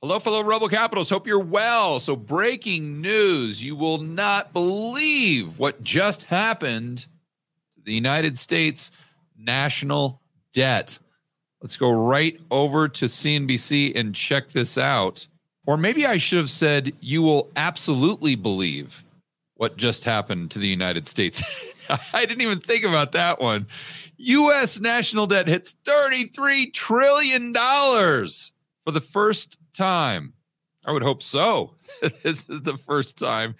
Hello, fellow Rebel Capitals. Hope you're well. So, breaking news you will not believe what just happened to the United States national debt. Let's go right over to CNBC and check this out. Or maybe I should have said, you will absolutely believe what just happened to the United States. I didn't even think about that one. U.S. national debt hits $33 trillion for the first time. I would hope so. this is the first time.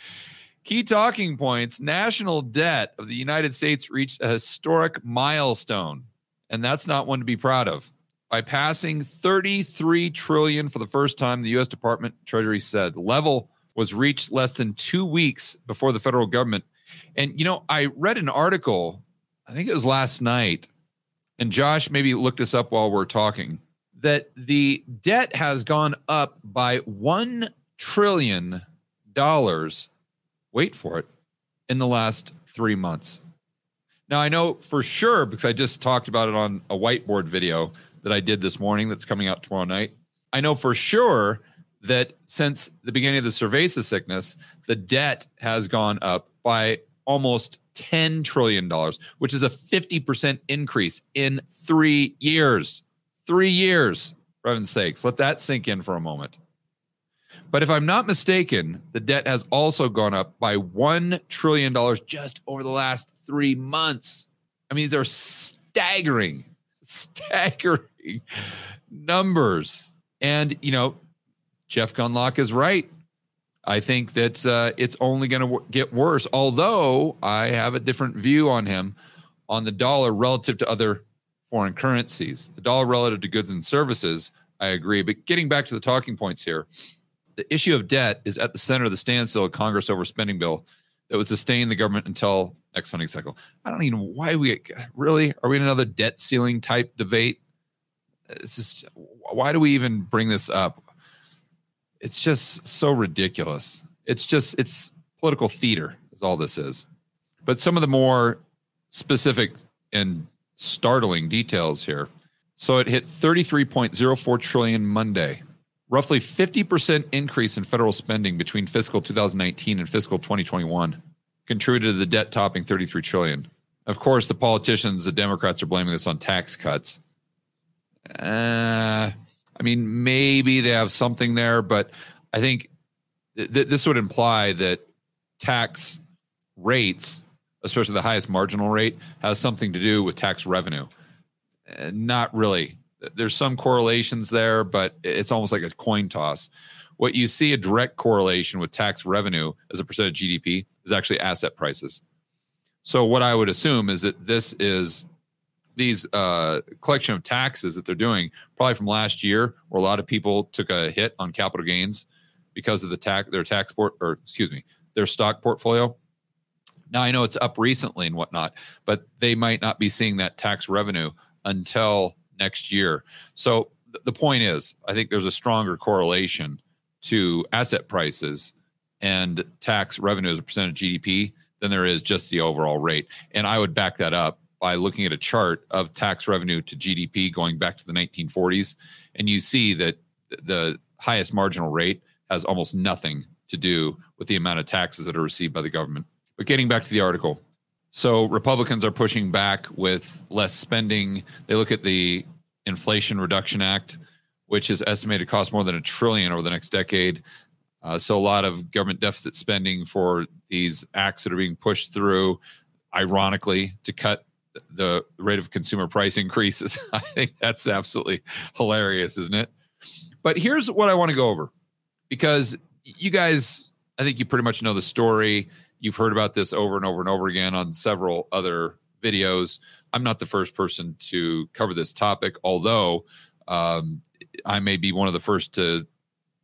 Key talking points national debt of the United States reached a historic milestone, and that's not one to be proud of. By passing 33 trillion for the first time, the US Department Treasury said level was reached less than 2 weeks before the federal government. And you know, I read an article, I think it was last night, and Josh maybe look this up while we're talking that the debt has gone up by $1 trillion. Wait for it in the last three months. Now, I know for sure because I just talked about it on a whiteboard video that I did this morning that's coming out tomorrow night. I know for sure that since the beginning of the cerveza sickness, the debt has gone up by almost $10 trillion, which is a 50% increase in three years. Three years, for heaven's sakes. Let that sink in for a moment. But if I'm not mistaken, the debt has also gone up by $1 trillion just over the last three months. I mean, these are staggering, staggering numbers. And, you know, Jeff Gundlach is right. I think that uh, it's only going to w- get worse, although I have a different view on him on the dollar relative to other foreign currencies. The dollar relative to goods and services, I agree. But getting back to the talking points here, the issue of debt is at the center of the standstill of Congress over spending bill that would sustain the government until next funding cycle. I don't even know why we really are we in another debt ceiling type debate. It's just why do we even bring this up? It's just so ridiculous. It's just it's political theater is all this is. But some of the more specific and startling details here. So it hit 33.04 trillion Monday, roughly 50% increase in federal spending between fiscal 2019 and fiscal 2021 contributed to the debt topping 33 trillion. Of course, the politicians, the Democrats are blaming this on tax cuts. Uh, I mean, maybe they have something there, but I think th- this would imply that tax rates especially the highest marginal rate, has something to do with tax revenue. Uh, not really. There's some correlations there, but it's almost like a coin toss. What you see a direct correlation with tax revenue as a percent of GDP is actually asset prices. So what I would assume is that this is these uh, collection of taxes that they're doing probably from last year, where a lot of people took a hit on capital gains because of the tax their tax port or excuse me their stock portfolio now I know it's up recently and whatnot, but they might not be seeing that tax revenue until next year. So th- the point is, I think there's a stronger correlation to asset prices and tax revenue as a percent of GDP than there is just the overall rate. And I would back that up by looking at a chart of tax revenue to GDP going back to the 1940s. And you see that the highest marginal rate has almost nothing to do with the amount of taxes that are received by the government. But getting back to the article. So Republicans are pushing back with less spending. They look at the Inflation Reduction Act, which is estimated to cost more than a trillion over the next decade. Uh, so a lot of government deficit spending for these acts that are being pushed through, ironically, to cut the rate of consumer price increases. I think that's absolutely hilarious, isn't it? But here's what I want to go over because you guys, I think you pretty much know the story. You've heard about this over and over and over again on several other videos. I'm not the first person to cover this topic, although um, I may be one of the first to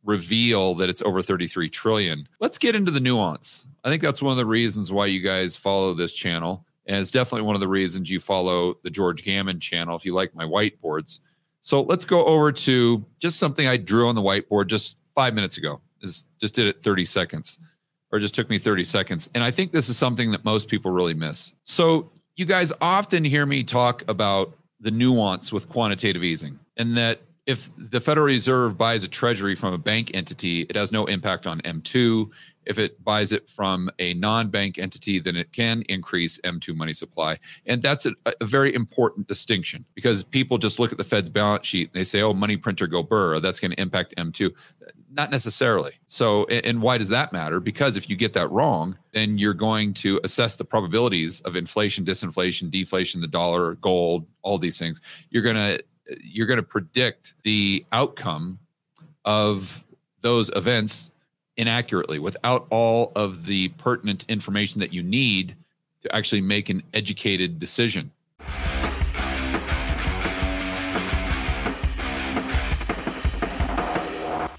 reveal that it's over 33 trillion. Let's get into the nuance. I think that's one of the reasons why you guys follow this channel. And it's definitely one of the reasons you follow the George Gammon channel if you like my whiteboards. So let's go over to just something I drew on the whiteboard just five minutes ago. Is Just did it 30 seconds or just took me 30 seconds. And I think this is something that most people really miss. So, you guys often hear me talk about the nuance with quantitative easing and that if the Federal Reserve buys a treasury from a bank entity, it has no impact on M2. If it buys it from a non bank entity, then it can increase M2 money supply. And that's a, a, very important distinction because people just look at the Fed's balance sheet and they say, oh, money printer go burr, that's going to impact M2. Not necessarily. So, and why does that matter? Because if you get that wrong, then you're going to assess the probabilities of inflation, disinflation, deflation, the dollar, gold, all these things. You're going to you're going to predict the outcome of those events inaccurately without all of the pertinent information that you need to actually make an educated decision.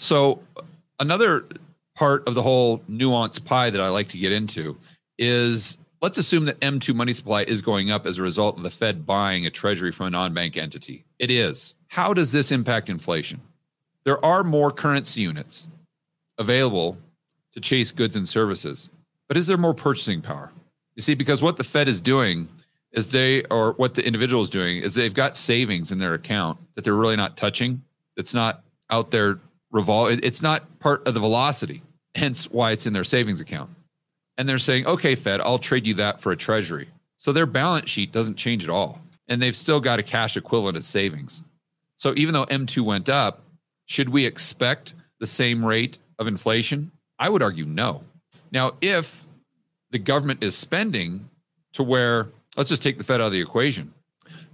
So, another part of the whole nuance pie that I like to get into is let's assume that M2 money supply is going up as a result of the Fed buying a treasury from a non bank entity. It is. How does this impact inflation? There are more currency units available to chase goods and services, but is there more purchasing power? You see, because what the Fed is doing is they, or what the individual is doing, is they've got savings in their account that they're really not touching. It's not out there revolve. It's not part of the velocity, hence why it's in their savings account and they're saying, okay, Fed, I'll trade you that for a treasury. So their balance sheet doesn't change at all. And they've still got a cash equivalent of savings. So even though M2 went up, should we expect the same rate of inflation? I would argue no. Now, if the government is spending to where, let's just take the Fed out of the equation,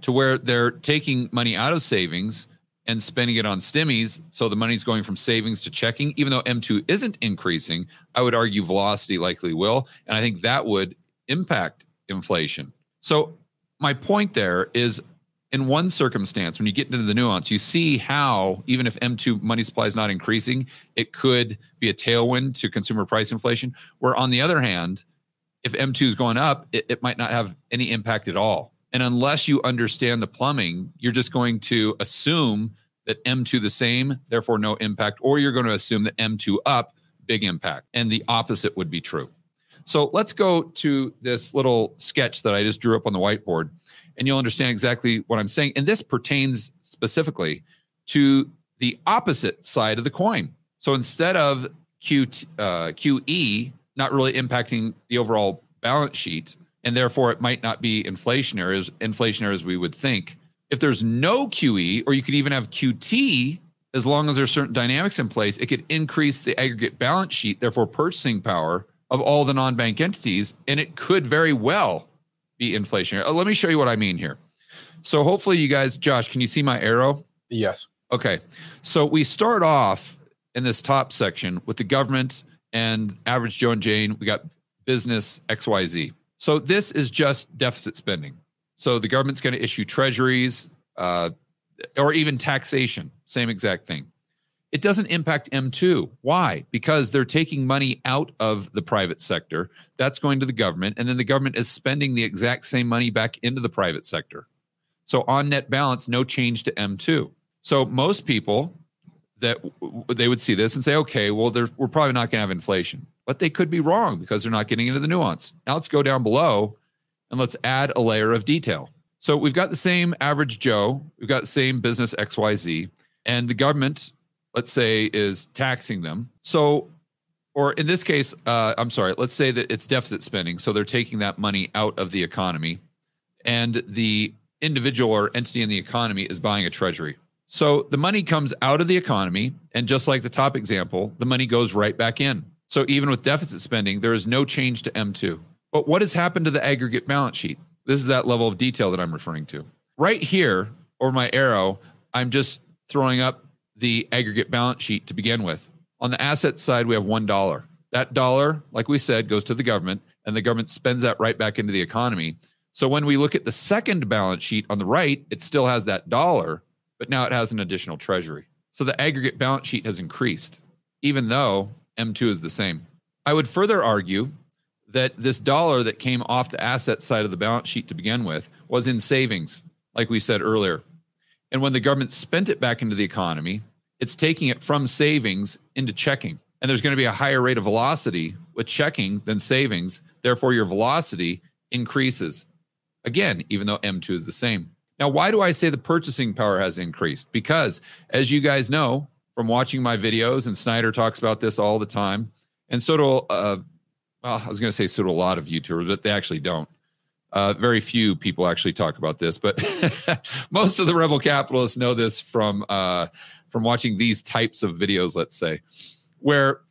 to where they're taking money out of savings and spending it on stimmies. So the money's going from savings to checking. Even though M2 isn't increasing, I would argue velocity likely will. And I think that would impact inflation. So my point there is in one circumstance, when you get into the nuance, you see how even if M2 money supply is not increasing, it could be a tailwind to consumer price inflation. Where on the other hand, if M2 is going up, it, it might not have any impact at all. And unless you understand the plumbing, you're just going to assume that M2 the same, therefore no impact, or you're going to assume that M2 up, big impact. And the opposite would be true. So let's go to this little sketch that I just drew up on the whiteboard, and you'll understand exactly what I'm saying. And this pertains specifically to the opposite side of the coin. So instead of Q, uh, QE not really impacting the overall balance sheet, and therefore it might not be inflationary as inflationary as we would think. If there's no QE, or you could even have QT, as long as there's certain dynamics in place, it could increase the aggregate balance sheet, therefore purchasing power of all the non-bank entities, and it could very well be inflationary. Uh, let me show you what I mean here. So hopefully you guys, Josh, can you see my arrow? Yes. Okay. So we start off in this top section with the government and average Joe and Jane. We got business XYZ. So this is just deficit spending. So the government's going to issue treasuries uh, or even taxation, same exact thing. It doesn't impact M2. Why? Because they're taking money out of the private sector. That's going to the government. And then the government is spending the exact same money back into the private sector. So on net balance, no change to M2. So most people that they would see this and say, okay, well, we're probably not going to have inflation but they could be wrong because they're not getting into the nuance. Now let's go down below and let's add a layer of detail. So we've got the same average Joe, we've got the same business XYZ, and the government, let's say, is taxing them. So, or in this case, uh, I'm sorry, let's say that it's deficit spending. So they're taking that money out of the economy. And the individual or entity in the economy is buying a treasury. So the money comes out of the economy. And just like the top example, the money goes right back in. So even with deficit spending, there is no change to M2. But what has happened to the aggregate balance sheet? This is that level of detail that I'm referring to. Right here, over my arrow, I'm just throwing up the aggregate balance sheet to begin with. On the asset side, we have $1. That dollar, like we said, goes to the government, and the government spends that right back into the economy. So when we look at the second balance sheet on the right, it still has that dollar, but now it has an additional treasury. So the aggregate balance sheet has increased, even though M2 is the same. I would further argue that this dollar that came off the asset side of the balance sheet to begin with was in savings, like we said earlier. And when the government spent it back into the economy, it's taking it from savings into checking. And there's going to be a higher rate of velocity with checking than savings. Therefore, your velocity increases. Again, even though M2 is the same. Now, why do I say the purchasing power has increased? Because as you guys know from watching my videos, and Snider talks about this all the time, and so do, uh, well, I was going to say so do a lot of YouTubers, but they actually don't. Uh, very few people actually talk about this, but most of the rebel capitalists know this from uh, from watching these types of videos. Let's say, where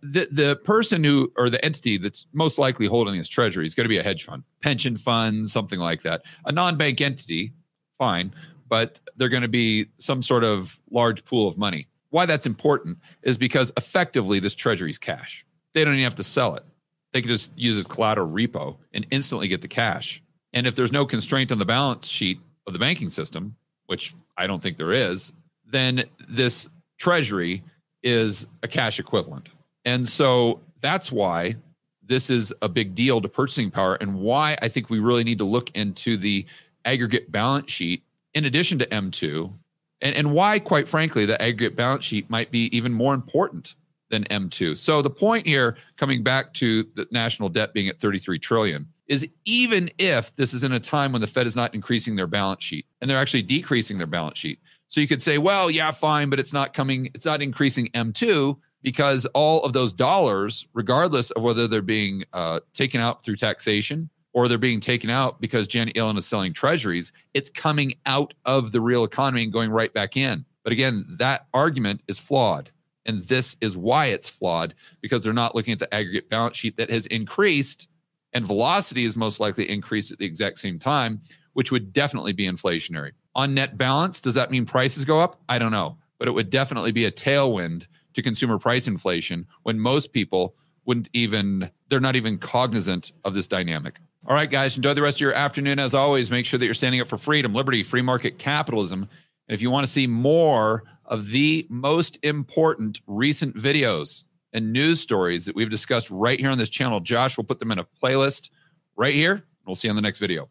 the the person who or the entity that's most likely holding this treasury is going to be a hedge fund, pension fund, something like that. A non-bank entity, fine, but they're going to be some sort of large pool of money. Why that's important is because effectively this treasury's cash. They don't even have to sell it. They can just use as collateral repo and instantly get the cash. And if there's no constraint on the balance sheet of the banking system, which I don't think there is, then this treasury is a cash equivalent. And so that's why this is a big deal to purchasing power and why I think we really need to look into the aggregate balance sheet in addition to M2 and, and why, quite frankly, the aggregate balance sheet might be even more important than M2. So the point here, coming back to the national debt being at 33 trillion, is even if this is in a time when the Fed is not increasing their balance sheet and they're actually decreasing their balance sheet. So you could say, well, yeah, fine, but it's not coming, it's not increasing M2 because all of those dollars, regardless of whether they're being uh, taken out through taxation or they're being taken out because Janet Yellen is selling treasuries, it's coming out of the real economy and going right back in. But again, that argument is flawed. And this is why it's flawed because they're not looking at the aggregate balance sheet that has increased and velocity is most likely increased at the exact same time, which would definitely be inflationary. On net balance, does that mean prices go up? I don't know, but it would definitely be a tailwind to consumer price inflation when most people wouldn't even, they're not even cognizant of this dynamic. All right, guys, enjoy the rest of your afternoon. As always, make sure that you're standing up for freedom, liberty, free market capitalism. And if you want to see more of the most important recent videos and news stories that we've discussed right here on this channel, Josh will put them in a playlist right here. We'll see you on the next video.